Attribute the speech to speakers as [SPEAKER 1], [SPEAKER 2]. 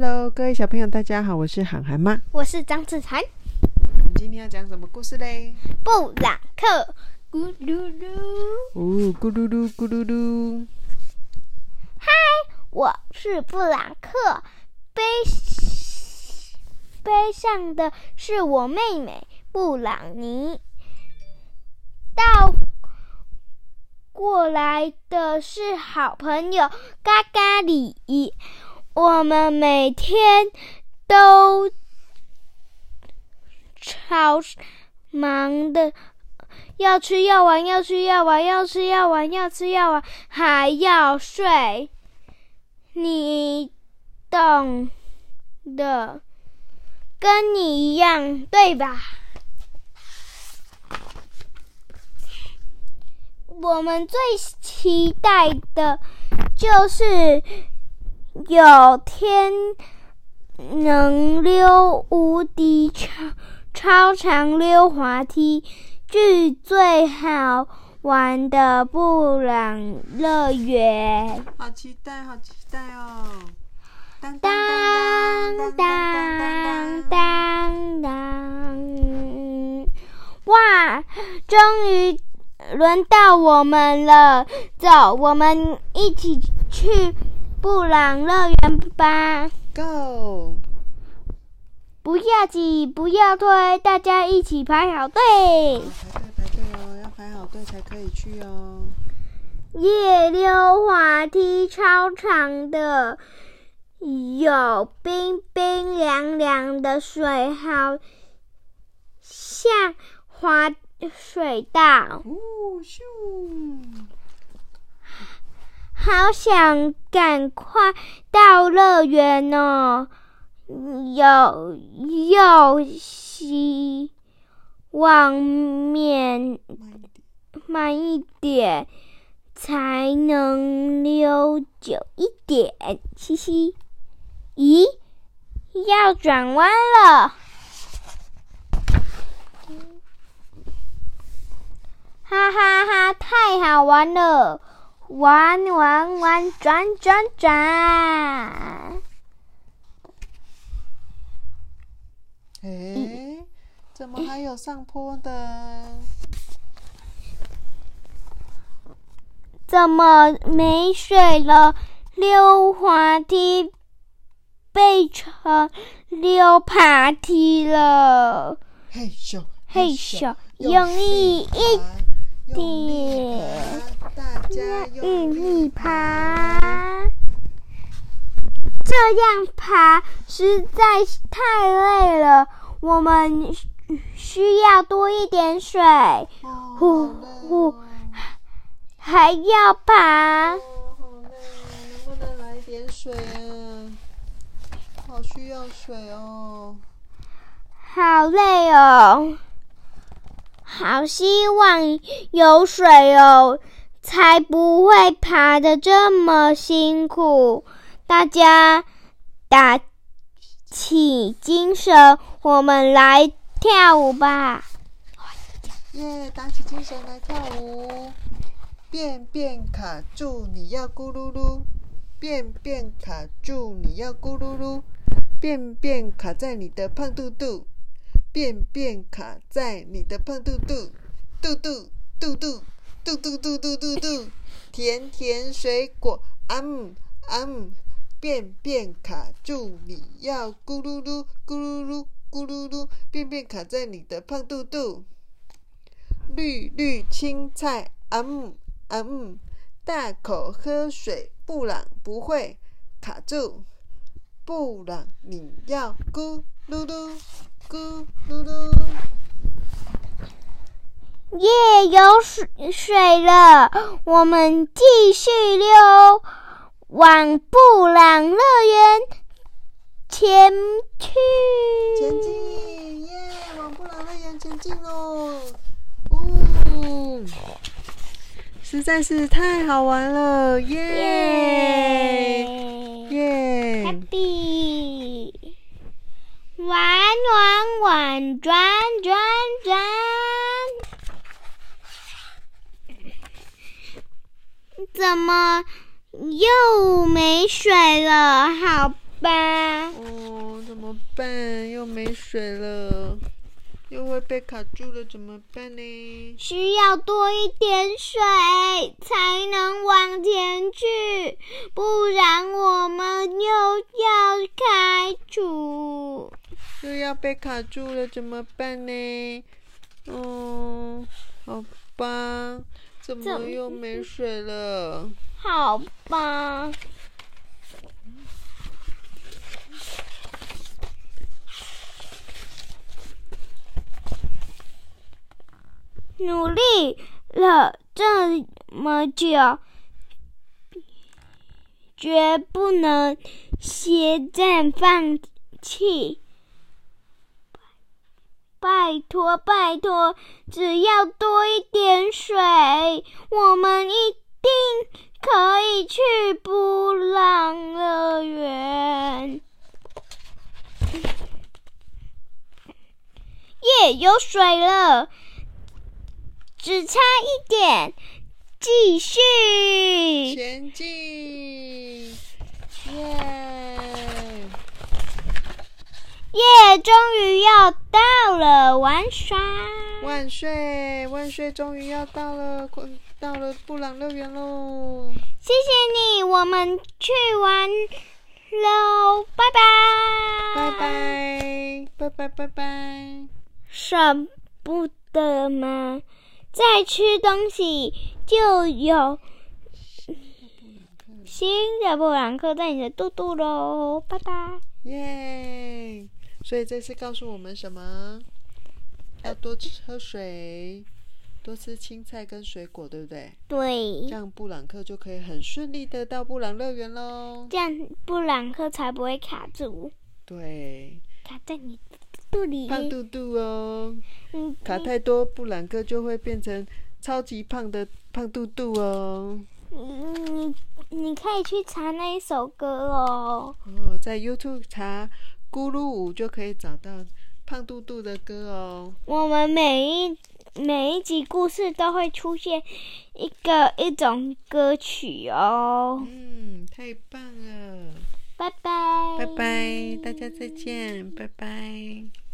[SPEAKER 1] Hello，各位小朋友，大家好，我是涵涵妈。
[SPEAKER 2] 我是张子涵。
[SPEAKER 1] 我们今天要讲什么故事嘞？
[SPEAKER 2] 布朗克，咕噜噜。
[SPEAKER 1] 哦，咕噜噜，咕噜噜。
[SPEAKER 2] 嗨，我是布朗克。背背上的是我妹妹布朗尼。到过来的是好朋友嘎嘎里。我们每天都超忙的，要吃要玩，要吃要玩，要吃要玩，要吃要玩，还要睡。你懂的，跟你一样，对吧？我们最期待的就是。有天能溜无敌超超长溜滑梯，去最好玩的布朗乐园。
[SPEAKER 1] 好期待，好期待哦！
[SPEAKER 2] 当当当当当！哇，终于轮到我们了！走，我们一起去。布朗乐园吧
[SPEAKER 1] ，Go！
[SPEAKER 2] 不要挤，不要推，大家一起排好队。
[SPEAKER 1] 排队排队哦，要排好队才可以去哦。
[SPEAKER 2] 夜溜滑梯超长的，有冰冰凉凉的水，好像滑水道。
[SPEAKER 1] 哦咻！
[SPEAKER 2] 好想赶快到乐园哦！有又希望面慢一点才能溜久一点，嘻嘻。咦，要转弯了！哈哈哈，太好玩了！玩玩玩，转转转！
[SPEAKER 1] 哎，怎么还有上坡的？
[SPEAKER 2] 怎么没水了？溜滑梯变成溜爬梯了！
[SPEAKER 1] 嘿咻
[SPEAKER 2] 嘿咻，用力一点。用力爬，这样爬实在是太累了。我们需要多一点水。
[SPEAKER 1] 呼呼，
[SPEAKER 2] 还要爬。
[SPEAKER 1] 好累能不能来点水啊？好需要水哦。
[SPEAKER 2] 好累哦。好希望有水哦。才不会爬的这么辛苦，大家打起精神，我们来跳舞吧！
[SPEAKER 1] 耶，打起精神来跳舞！便便卡住，你要咕噜噜；便便卡住，你要咕噜噜；便便卡在你的胖肚肚，便便卡在你的胖肚肚，肚肚肚肚。嘟嘟嘟嘟嘟嘟，甜甜水果，嗯嗯，便便卡住，你要咕噜噜咕噜噜咕噜噜，便便卡在你的胖肚肚。绿绿青菜，嗯嗯，大口喝水，布朗不会卡住，布朗你要咕噜噜咕噜噜。
[SPEAKER 2] 耶，有水水了，我们继续溜往布朗乐园前去。
[SPEAKER 1] 前进，耶，往布朗乐园前进喽！嗯，实在是太好玩了，耶耶
[SPEAKER 2] ，Happy，玩玩玩，转转转。怎么又没水了？好吧。
[SPEAKER 1] 哦，怎么办？又没水了，又会被卡住了，怎么办呢？
[SPEAKER 2] 需要多一点水才能往前去，不然我们又要开除。
[SPEAKER 1] 又要被卡住了，怎么办呢？哦，好吧，怎么又没水了？
[SPEAKER 2] 好吧。努力了这么久，绝不能歇战放弃。拜托，拜托，只要多一点水，我们一定可以去布朗乐园。耶，有水了！只差一点，继续
[SPEAKER 1] 前进！耶！
[SPEAKER 2] 耶！终于要到了玩耍！
[SPEAKER 1] 万岁！万岁！终于要到了，到了布朗乐园喽！
[SPEAKER 2] 谢谢你，我们去玩喽！拜
[SPEAKER 1] 拜！拜拜！拜拜！拜拜！
[SPEAKER 2] 舍不得吗？再吃东西就有新的布朗克在你的肚肚喽，拜拜！
[SPEAKER 1] 耶！所以这次告诉我们什么？要多喝水，多吃青菜跟水果，对不对？
[SPEAKER 2] 对。
[SPEAKER 1] 这样布朗克就可以很顺利的到布朗乐园喽。
[SPEAKER 2] 这样布朗克才不会卡住。
[SPEAKER 1] 对。
[SPEAKER 2] 卡在你。肚里
[SPEAKER 1] 胖肚肚哦，嗯卡太多，布朗克就会变成超级胖的胖肚肚哦。
[SPEAKER 2] 你你可以去查那一首歌哦。
[SPEAKER 1] 哦，在 YouTube 查《咕噜舞》就可以找到胖嘟嘟的歌哦。
[SPEAKER 2] 我们每一每一集故事都会出现一个一种歌曲
[SPEAKER 1] 哦。嗯，太棒了。
[SPEAKER 2] 拜拜，
[SPEAKER 1] 拜拜，大家再见，拜拜。